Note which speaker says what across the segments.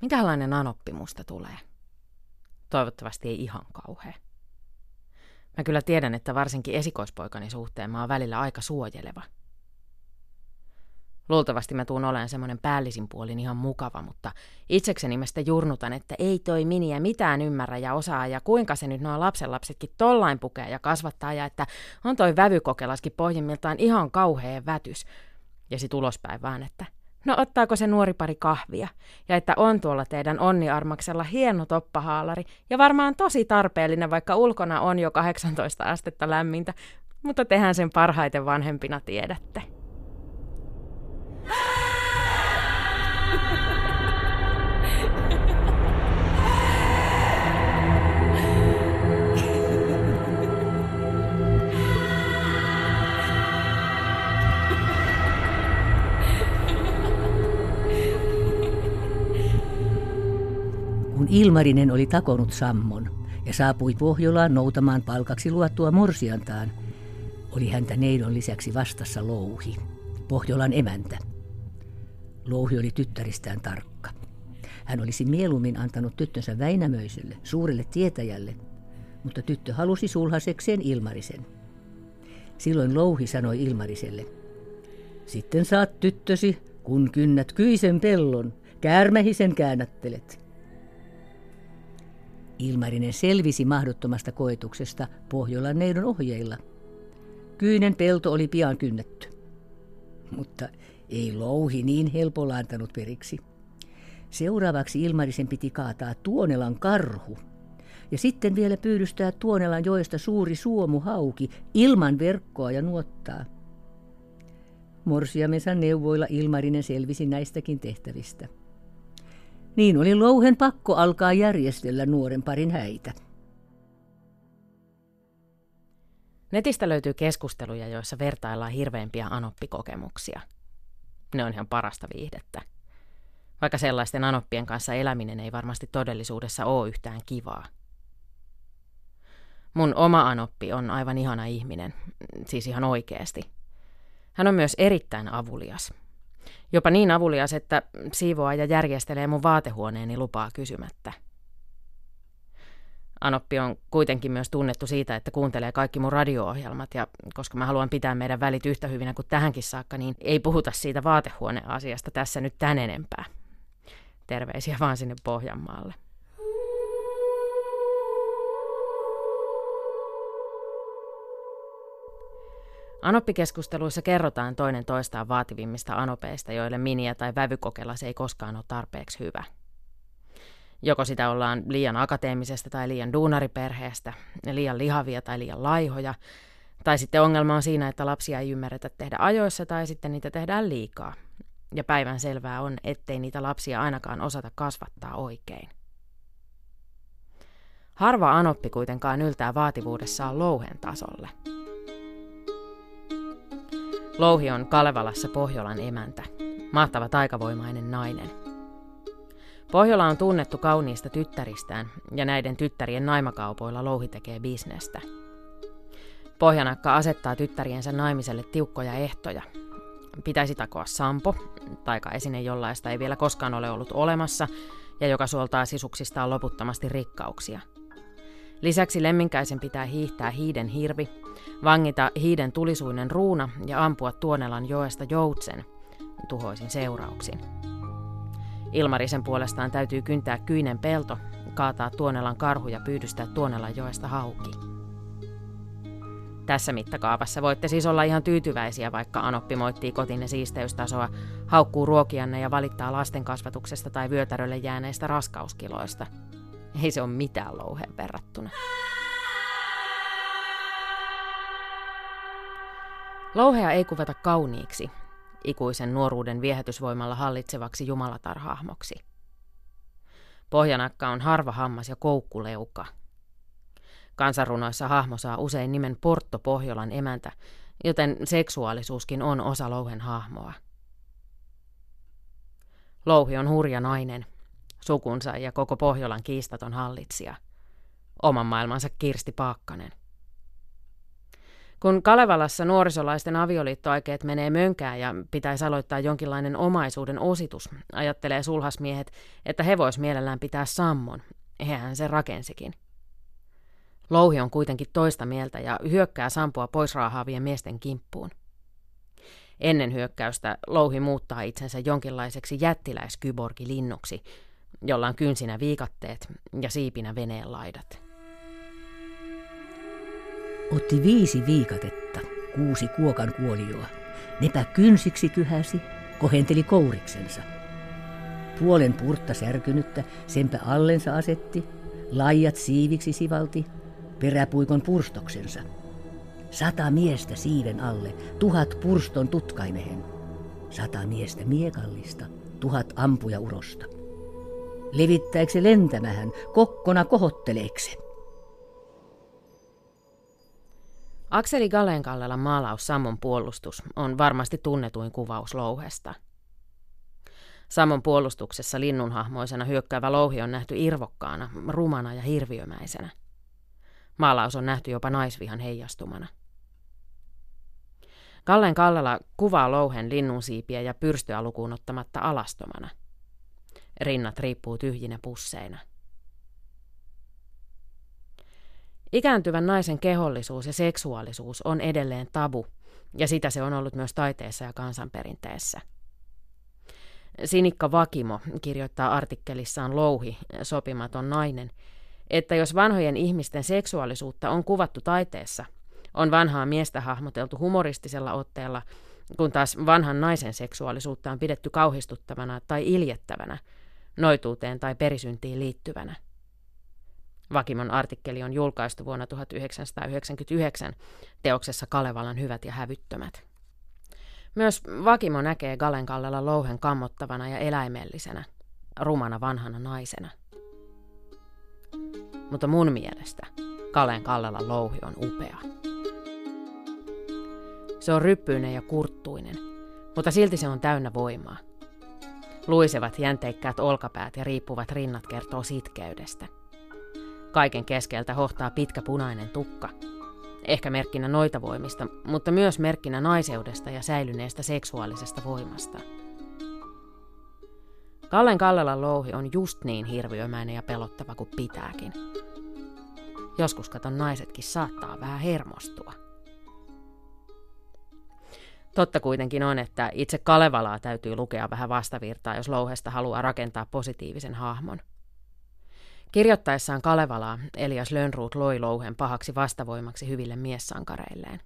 Speaker 1: Minkälainen anoppi musta tulee? Toivottavasti ei ihan kauhea. Mä kyllä tiedän, että varsinkin esikoispoikani suhteen mä oon välillä aika suojeleva. Luultavasti mä tuun olemaan semmoinen päällisin puolin ihan mukava, mutta itsekseni mä sitä jurnutan, että ei toi miniä mitään ymmärrä ja osaa ja kuinka se nyt nuo lapsenlapsetkin tollain pukee ja kasvattaa ja että on toi vävykokelaskin pohjimmiltaan ihan kauhea vätys. Ja sit ulospäin vaan, että no ottaako se nuori pari kahvia, ja että on tuolla teidän onniarmaksella hieno toppahaalari, ja varmaan tosi tarpeellinen, vaikka ulkona on jo 18 astetta lämmintä, mutta tehän sen parhaiten vanhempina tiedätte.
Speaker 2: Ilmarinen oli takonut sammon ja saapui Pohjolaan noutamaan palkaksi luottua morsiantaan, oli häntä neidon lisäksi vastassa Louhi, Pohjolan emäntä. Louhi oli tyttäristään tarkka. Hän olisi mieluummin antanut tyttönsä Väinämöiselle, suurelle tietäjälle, mutta tyttö halusi sulhasekseen Ilmarisen. Silloin Louhi sanoi Ilmariselle, sitten saat tyttösi, kun kynnät kyisen pellon, käärmähisen käännättelet. Ilmarinen selvisi mahdottomasta koetuksesta Pohjolan neidon ohjeilla. Kyinen pelto oli pian kynnetty. Mutta ei louhi niin helpolla antanut periksi. Seuraavaksi Ilmarisen piti kaataa Tuonelan karhu. Ja sitten vielä pyydystää Tuonelan joesta suuri suomuhauki ilman verkkoa ja nuottaa. Morsiamensa neuvoilla Ilmarinen selvisi näistäkin tehtävistä. Niin oli louhen pakko alkaa järjestellä nuoren parin häitä.
Speaker 1: Netistä löytyy keskusteluja, joissa vertaillaan hirveämpiä anoppikokemuksia. Ne on ihan parasta viihdettä. Vaikka sellaisten anoppien kanssa eläminen ei varmasti todellisuudessa ole yhtään kivaa. Mun oma anoppi on aivan ihana ihminen, siis ihan oikeasti. Hän on myös erittäin avulias – Jopa niin avulias, että siivoaa ja järjestelee mun vaatehuoneeni lupaa kysymättä. Anoppi on kuitenkin myös tunnettu siitä, että kuuntelee kaikki mun radio-ohjelmat ja koska mä haluan pitää meidän välit yhtä hyvinä kuin tähänkin saakka, niin ei puhuta siitä vaatehuoneasiasta tässä nyt tän enempää. Terveisiä vaan sinne Pohjanmaalle. Anoppikeskusteluissa kerrotaan toinen toistaan vaativimmista anopeista, joille miniä tai vävykokelas ei koskaan ole tarpeeksi hyvä. Joko sitä ollaan liian akateemisesta tai liian duunariperheestä, liian lihavia tai liian laihoja, tai sitten ongelma on siinä, että lapsia ei ymmärretä tehdä ajoissa tai sitten niitä tehdään liikaa. Ja päivän selvää on, ettei niitä lapsia ainakaan osata kasvattaa oikein. Harva anoppi kuitenkaan yltää vaativuudessaan louhen tasolle – Louhi on Kalevalassa Pohjolan emäntä. Mahtava taikavoimainen nainen. Pohjola on tunnettu kauniista tyttäristään, ja näiden tyttärien naimakaupoilla Louhi tekee bisnestä. Pohjanakka asettaa tyttäriensä naimiselle tiukkoja ehtoja. Pitäisi takoa sampo, taikaesine jollaista ei vielä koskaan ole ollut olemassa, ja joka suoltaa sisuksistaan loputtomasti rikkauksia – Lisäksi lemminkäisen pitää hiihtää hiiden hirvi, vangita hiiden tulisuinen ruuna ja ampua Tuonelan joesta joutsen tuhoisin seurauksin. Ilmarisen puolestaan täytyy kyntää kyinen pelto, kaataa Tuonelan karhu ja pyydystää Tuonelan joesta hauki. Tässä mittakaavassa voitte siis olla ihan tyytyväisiä, vaikka Anoppi moittii kotinne siisteystasoa, haukkuu ruokianne ja valittaa lasten kasvatuksesta tai vyötärölle jääneistä raskauskiloista – ei se ole mitään louheen verrattuna. Louhea ei kuvata kauniiksi, ikuisen nuoruuden viehätysvoimalla hallitsevaksi jumalatarhahmoksi. Pohjanakka on harva hammas ja koukkuleuka. Kansanrunoissa hahmo saa usein nimen Portto Pohjolan emäntä, joten seksuaalisuuskin on osa louhen hahmoa. Louhi on hurja nainen, sukunsa ja koko Pohjolan kiistaton hallitsija, oman maailmansa Kirsti Paakkanen. Kun Kalevalassa nuorisolaisten avioliittoaikeet menee mönkään ja pitäisi aloittaa jonkinlainen omaisuuden ositus, ajattelee sulhasmiehet, että he vois mielellään pitää sammon. Hehän se rakensikin. Louhi on kuitenkin toista mieltä ja hyökkää sampua pois raahaavien miesten kimppuun. Ennen hyökkäystä Louhi muuttaa itsensä jonkinlaiseksi jättiläiskyborgilinnuksi, jolla on kynsinä viikatteet ja siipinä veneen laidat.
Speaker 2: Otti viisi viikatetta, kuusi kuokan kuolioa. Nepä kynsiksi kyhäsi, kohenteli kouriksensa. Puolen purtta särkynyttä senpä allensa asetti, laijat siiviksi sivalti, peräpuikon purstoksensa. Sata miestä siiven alle, tuhat purston tutkaimehen. Sata miestä miekallista, tuhat ampuja urosta. Levittäekö lentämähän, kokkona kohotteleekse?
Speaker 1: Akseli Galenkallelan maalaus Sammon puolustus on varmasti tunnetuin kuvaus louhesta. Sammon puolustuksessa linnunhahmoisena hyökkäävä louhi on nähty irvokkaana, rumana ja hirviömäisenä. Maalaus on nähty jopa naisvihan heijastumana. Kallen Kallela kuvaa louhen linnunsiipiä ja pyrstöä lukuun ottamatta alastomana. Rinnat riippuu tyhjinä pusseina. Ikääntyvän naisen kehollisuus ja seksuaalisuus on edelleen tabu, ja sitä se on ollut myös taiteessa ja kansanperinteessä. Sinikka Vakimo kirjoittaa artikkelissaan Louhi, sopimaton nainen, että jos vanhojen ihmisten seksuaalisuutta on kuvattu taiteessa, on vanhaa miestä hahmoteltu humoristisella otteella, kun taas vanhan naisen seksuaalisuutta on pidetty kauhistuttavana tai iljettävänä, noituuteen tai perisyntiin liittyvänä. Vakimon artikkeli on julkaistu vuonna 1999 teoksessa Kalevalan hyvät ja hävyttömät. Myös Vakimo näkee Galen Kallella louhen kammottavana ja eläimellisenä, rumana vanhana naisena. Mutta mun mielestä Kalen Kallelan louhi on upea. Se on ryppyinen ja kurttuinen, mutta silti se on täynnä voimaa. Luisevat jänteikkäät olkapäät ja riippuvat rinnat kertoo sitkeydestä. Kaiken keskeltä hohtaa pitkä punainen tukka. Ehkä merkkinä noita voimista, mutta myös merkkinä naiseudesta ja säilyneestä seksuaalisesta voimasta. Kallen Kallelan louhi on just niin hirviömäinen ja pelottava kuin pitääkin. Joskus katon naisetkin saattaa vähän hermostua. Totta kuitenkin on, että itse Kalevalaa täytyy lukea vähän vastavirtaa, jos louhesta haluaa rakentaa positiivisen hahmon – Kirjoittaessaan Kalevalaa Elias Lönnruut loi louhen pahaksi vastavoimaksi hyville miessankareilleen.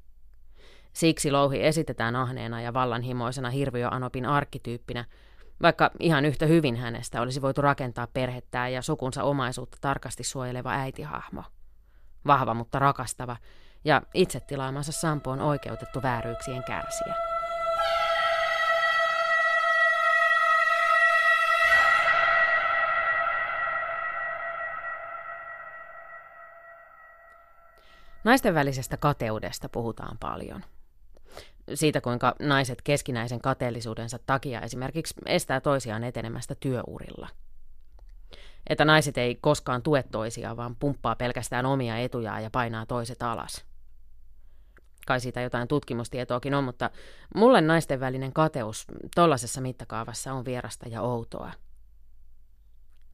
Speaker 1: Siksi louhi esitetään ahneena ja vallanhimoisena hirviöanopin arkkityyppinä, vaikka ihan yhtä hyvin hänestä olisi voitu rakentaa perhettää ja sukunsa omaisuutta tarkasti suojeleva äitihahmo. Vahva, mutta rakastava, ja itse tilaamansa Sampo on oikeutettu vääryyksien kärsiä. Naisten välisestä kateudesta puhutaan paljon. Siitä, kuinka naiset keskinäisen kateellisuudensa takia esimerkiksi estää toisiaan etenemästä työurilla. Että naiset ei koskaan tue toisiaan, vaan pumppaa pelkästään omia etujaan ja painaa toiset alas. Kai siitä jotain tutkimustietoakin on, mutta mulle naisten välinen kateus tollaisessa mittakaavassa on vierasta ja outoa.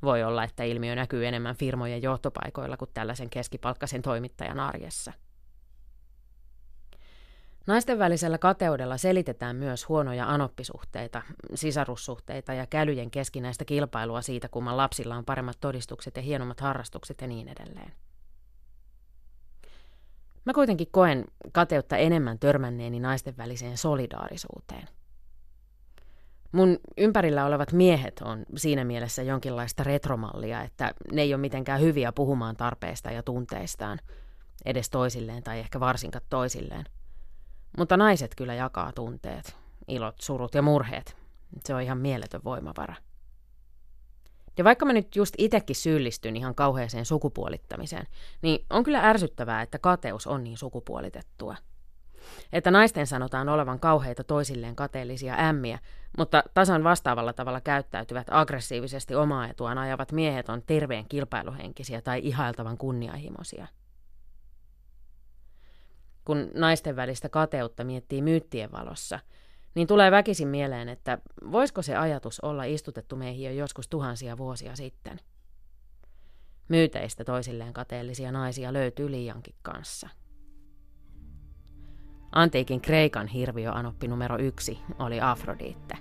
Speaker 1: Voi olla, että ilmiö näkyy enemmän firmojen johtopaikoilla kuin tällaisen keskipalkkaisen toimittajan arjessa. Naisten välisellä kateudella selitetään myös huonoja anoppisuhteita, sisarussuhteita ja kälyjen keskinäistä kilpailua siitä, kumman lapsilla on paremmat todistukset ja hienommat harrastukset ja niin edelleen. Mä kuitenkin koen kateutta enemmän törmänneeni naisten väliseen solidaarisuuteen. Mun ympärillä olevat miehet on siinä mielessä jonkinlaista retromallia, että ne ei ole mitenkään hyviä puhumaan tarpeista ja tunteistaan, edes toisilleen tai ehkä varsinkaan toisilleen. Mutta naiset kyllä jakaa tunteet, ilot, surut ja murheet. Se on ihan mieletön voimavara. Ja vaikka mä nyt just itekin syyllistyn ihan kauheeseen sukupuolittamiseen, niin on kyllä ärsyttävää, että kateus on niin sukupuolitettua – että naisten sanotaan olevan kauheita toisilleen kateellisia ämmiä, mutta tasan vastaavalla tavalla käyttäytyvät aggressiivisesti omaa etuaan ajavat miehet on terveen kilpailuhenkisiä tai ihailtavan kunnianhimoisia. kun naisten välistä kateutta miettii myyttien valossa, niin tulee väkisin mieleen, että voisiko se ajatus olla istutettu meihin jo joskus tuhansia vuosia sitten. Myyteistä toisilleen kateellisia naisia löytyy liiankin kanssa. Antiikin Kreikan hirviöanoppi numero yksi oli Afrodiitte.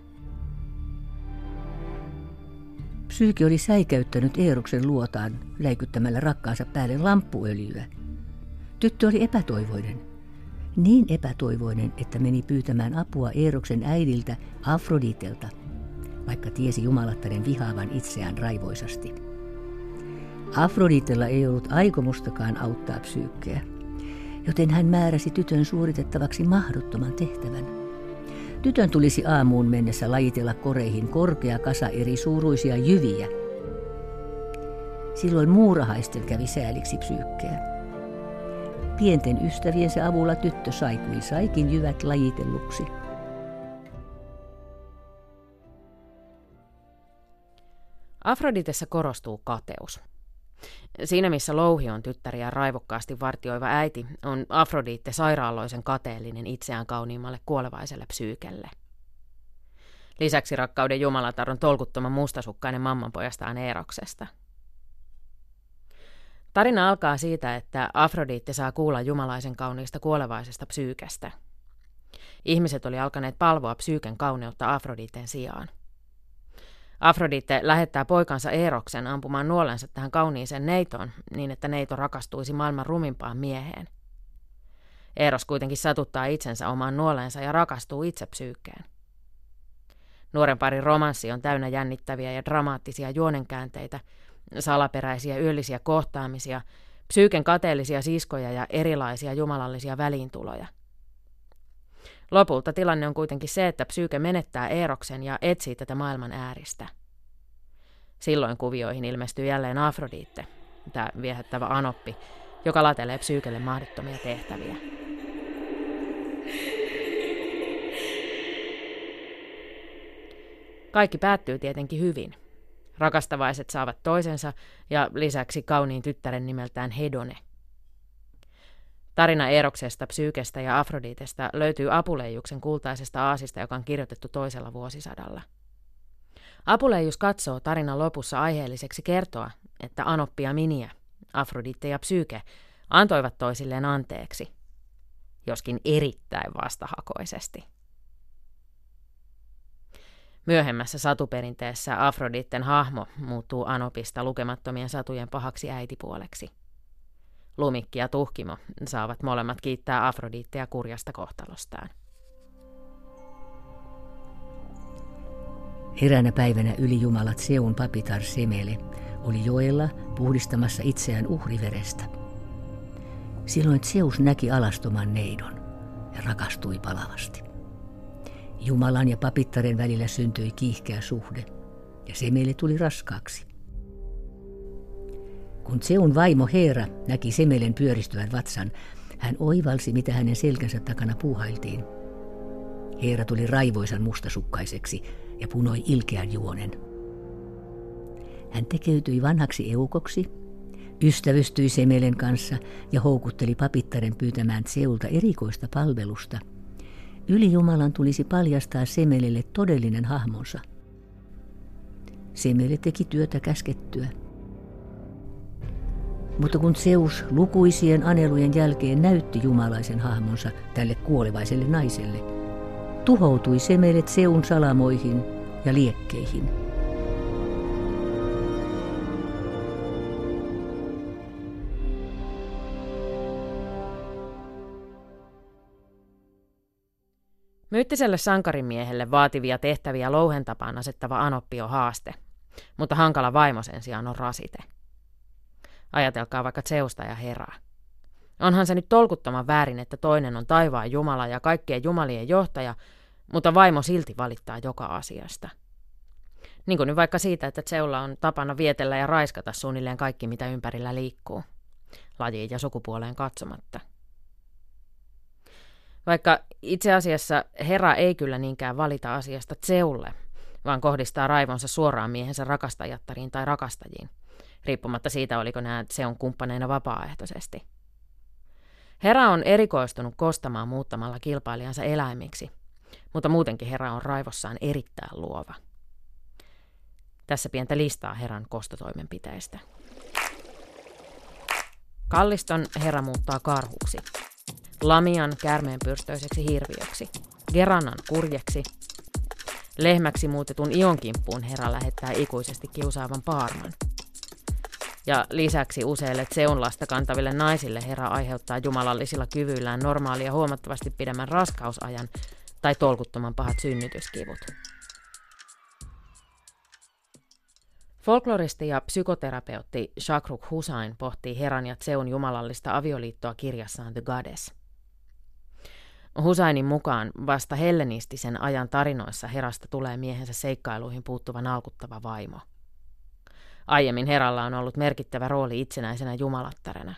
Speaker 2: Psyyki oli säikäyttänyt Eeroksen luotaan läikyttämällä rakkaansa päälle lamppuöljyä. Tyttö oli epätoivoinen. Niin epätoivoinen, että meni pyytämään apua Eeroksen äidiltä Afroditelta, vaikka tiesi jumalattaren vihaavan itseään raivoisasti. Afroditella ei ollut aikomustakaan auttaa psyykkeä joten hän määräsi tytön suoritettavaksi mahdottoman tehtävän. Tytön tulisi aamuun mennessä lajitella koreihin korkea kasa eri suuruisia jyviä. Silloin muurahaisten kävi sääliksi psyykkeä. Pienten ystäviensä avulla tyttö sai kuin saikin jyvät lajitelluksi.
Speaker 1: Afroditessa korostuu kateus. Siinä missä Louhi on tyttäriä raivokkaasti vartioiva äiti, on Afrodiitte sairaaloisen kateellinen itseään kauniimmalle kuolevaiselle psyykelle. Lisäksi rakkauden jumalatar on tolkuttoman mustasukkainen mammanpojastaan Eeroksesta. Tarina alkaa siitä, että Afrodiitte saa kuulla jumalaisen kauniista kuolevaisesta psyykestä. Ihmiset oli alkaneet palvoa psyyken kauneutta Afroditen sijaan. Afrodite lähettää poikansa Eeroksen ampumaan nuolensa tähän kauniiseen neitoon, niin että neito rakastuisi maailman rumimpaan mieheen. Eeros kuitenkin satuttaa itsensä omaan nuolensa ja rakastuu itse psyykkeen. Nuoren parin romanssi on täynnä jännittäviä ja dramaattisia juonenkäänteitä, salaperäisiä yöllisiä kohtaamisia, psyyken kateellisia siskoja ja erilaisia jumalallisia väliintuloja – Lopulta tilanne on kuitenkin se, että psyyke menettää Eeroksen ja etsii tätä maailman ääristä. Silloin kuvioihin ilmestyy jälleen Afrodiitte, tämä viehättävä anoppi, joka latelee psyykelle mahdottomia tehtäviä. Kaikki päättyy tietenkin hyvin. Rakastavaiset saavat toisensa ja lisäksi kauniin tyttären nimeltään Hedone – Tarina Eroksesta, Psyykestä ja Afroditesta löytyy Apuleijuksen kultaisesta aasista, joka on kirjoitettu toisella vuosisadalla. Apuleijus katsoo tarinan lopussa aiheelliseksi kertoa, että Anoppi ja Minia, Afrodite ja Psyyke, antoivat toisilleen anteeksi, joskin erittäin vastahakoisesti. Myöhemmässä satuperinteessä Afroditten hahmo muuttuu Anopista lukemattomien satujen pahaksi äitipuoleksi – Lumikki ja Tuhkimo saavat molemmat kiittää Afrodiitteja kurjasta kohtalostaan.
Speaker 2: Eräänä päivänä ylijumalat Seun papitar Semele oli joella puhdistamassa itseään uhriverestä. Silloin Zeus näki alastoman neidon ja rakastui palavasti. Jumalan ja papittaren välillä syntyi kiihkeä suhde ja Semele tuli raskaaksi. Kun Zeun vaimo Heera näki Semelen pyöristyvän vatsan, hän oivalsi, mitä hänen selkänsä takana puuhailtiin. Heera tuli raivoisan mustasukkaiseksi ja punoi ilkeän juonen. Hän tekeytyi vanhaksi eukoksi, ystävystyi Semelen kanssa ja houkutteli papittaren pyytämään Zeulta erikoista palvelusta. Yli Jumalan tulisi paljastaa Semelelle todellinen hahmonsa. Semele teki työtä käskettyä – mutta kun Zeus lukuisien anelujen jälkeen näytti jumalaisen hahmonsa tälle kuolevaiselle naiselle, tuhoutui Semele Zeun salamoihin ja liekkeihin.
Speaker 1: Myyttiselle sankarimiehelle vaativia tehtäviä louhentapaan asettava anoppi on haaste, mutta hankala vaimo sen sijaan on rasite. Ajatelkaa vaikka Zeusta ja Heraa. Onhan se nyt tolkuttoman väärin, että toinen on taivaan Jumala ja kaikkien jumalien johtaja, mutta vaimo silti valittaa joka asiasta. Niin kuin nyt vaikka siitä, että Zeulla on tapana vietellä ja raiskata suunnilleen kaikki, mitä ympärillä liikkuu. Lajiin ja sukupuoleen katsomatta. Vaikka itse asiassa Hera ei kyllä niinkään valita asiasta Zeulle, vaan kohdistaa raivonsa suoraan miehensä rakastajattariin tai rakastajiin – riippumatta siitä, oliko nämä Seon kumppaneina vapaaehtoisesti. Herra on erikoistunut kostamaan muuttamalla kilpailijansa eläimiksi, mutta muutenkin herra on raivossaan erittäin luova. Tässä pientä listaa herran kostotoimenpiteistä. Kalliston herra muuttaa karhuksi. Lamian käärmeenpyrstöiseksi hirviöksi. Geranan kurjeksi. Lehmäksi muutetun Ion kimppuun herra lähettää ikuisesti kiusaavan paarman. Ja lisäksi useille seunlasta kantaville naisille herra aiheuttaa jumalallisilla kyvyillään normaalia huomattavasti pidemmän raskausajan tai tolkuttoman pahat synnytyskivut. Folkloristi ja psykoterapeutti Shakruk Hussain pohtii Heran ja Tseun jumalallista avioliittoa kirjassaan The Goddess. Husainin mukaan vasta hellenistisen ajan tarinoissa Herasta tulee miehensä seikkailuihin puuttuva nalkuttava vaimo. Aiemmin Heralla on ollut merkittävä rooli itsenäisenä jumalattarena.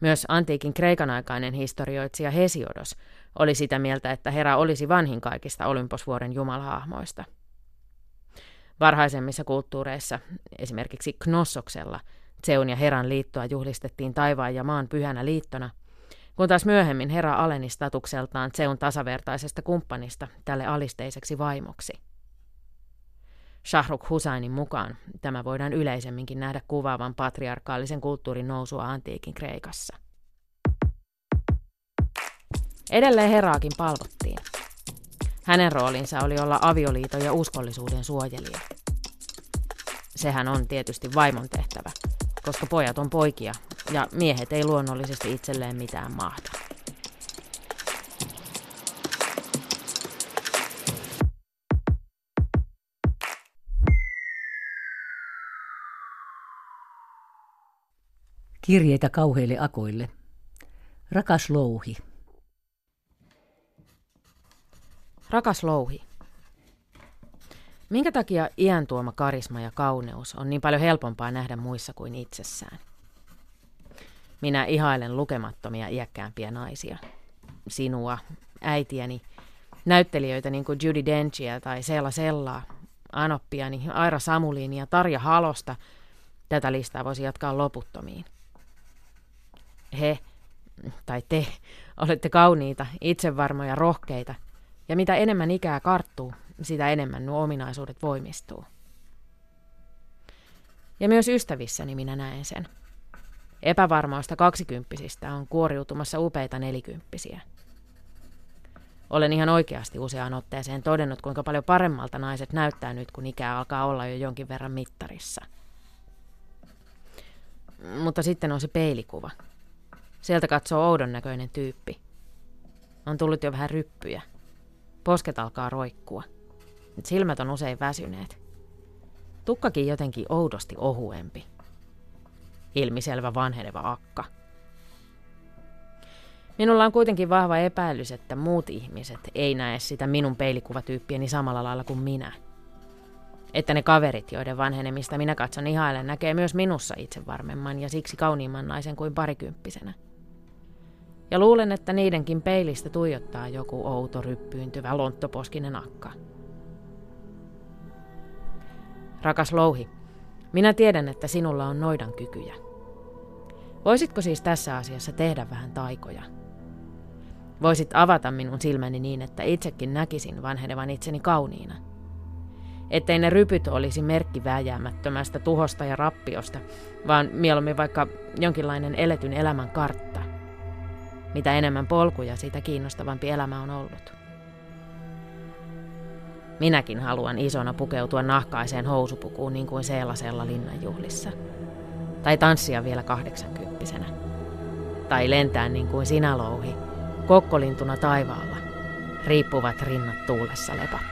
Speaker 1: Myös antiikin kreikan aikainen historioitsija Hesiodos oli sitä mieltä, että Hera olisi vanhin kaikista Olymposvuoren jumalahahmoista – Varhaisemmissa kulttuureissa, esimerkiksi Knossoksella, Zeun ja Heran liittoa juhlistettiin taivaan ja maan pyhänä liittona, kun taas myöhemmin Hera aleni statukseltaan Zeun tasavertaisesta kumppanista tälle alisteiseksi vaimoksi. Shahrukh Hussainin mukaan tämä voidaan yleisemminkin nähdä kuvaavan patriarkaalisen kulttuurin nousua antiikin Kreikassa. Edelleen Heraakin palvottiin. Hänen roolinsa oli olla avioliiton ja uskollisuuden suojelija. Sehän on tietysti vaimon tehtävä, koska pojat on poikia ja miehet ei luonnollisesti itselleen mitään mahda.
Speaker 2: Kirjeitä kauheille akoille. Rakas louhi.
Speaker 1: Rakas louhi. Minkä takia iän tuoma karisma ja kauneus on niin paljon helpompaa nähdä muissa kuin itsessään? Minä ihailen lukemattomia iäkkäämpiä naisia. Sinua, äitiäni, näyttelijöitä niin kuin Judy Denchia tai Sella Sellaa, Anoppiani, Aira Samuliini ja Tarja Halosta. Tätä listaa voisi jatkaa loputtomiin. He, tai te, olette kauniita, itsevarmoja, rohkeita – ja mitä enemmän ikää karttuu, sitä enemmän nuo ominaisuudet voimistuu. Ja myös ystävissäni minä näen sen. Epävarmoista kaksikymppisistä on kuoriutumassa upeita nelikymppisiä. Olen ihan oikeasti useaan otteeseen todennut, kuinka paljon paremmalta naiset näyttää nyt, kun ikää alkaa olla jo jonkin verran mittarissa. Mutta sitten on se peilikuva. Sieltä katsoo oudon näköinen tyyppi. On tullut jo vähän ryppyjä. Posket alkaa roikkua. Silmät on usein väsyneet. Tukkakin jotenkin oudosti ohuempi. Ilmiselvä vanheneva akka. Minulla on kuitenkin vahva epäilys, että muut ihmiset ei näe sitä minun peilikuvatyyppieni samalla lailla kuin minä. Että ne kaverit, joiden vanhenemista minä katson ihailen, näkee myös minussa itse varmemman ja siksi kauniimman naisen kuin parikymppisenä ja luulen, että niidenkin peilistä tuijottaa joku outo ryppyyntyvä lonttoposkinen akka. Rakas louhi, minä tiedän, että sinulla on noidan kykyjä. Voisitko siis tässä asiassa tehdä vähän taikoja? Voisit avata minun silmäni niin, että itsekin näkisin vanhenevan itseni kauniina. Ettei ne rypyt olisi merkki vääjäämättömästä tuhosta ja rappiosta, vaan mieluummin vaikka jonkinlainen eletyn elämän kartta. Mitä enemmän polkuja, sitä kiinnostavampi elämä on ollut. Minäkin haluan isona pukeutua nahkaiseen housupukuun niin kuin Seelasella linnanjuhlissa. Tai tanssia vielä kahdeksankymppisenä. Tai lentää niin kuin sinä louhi, kokkolintuna taivaalla, riippuvat rinnat tuulessa lepattaen.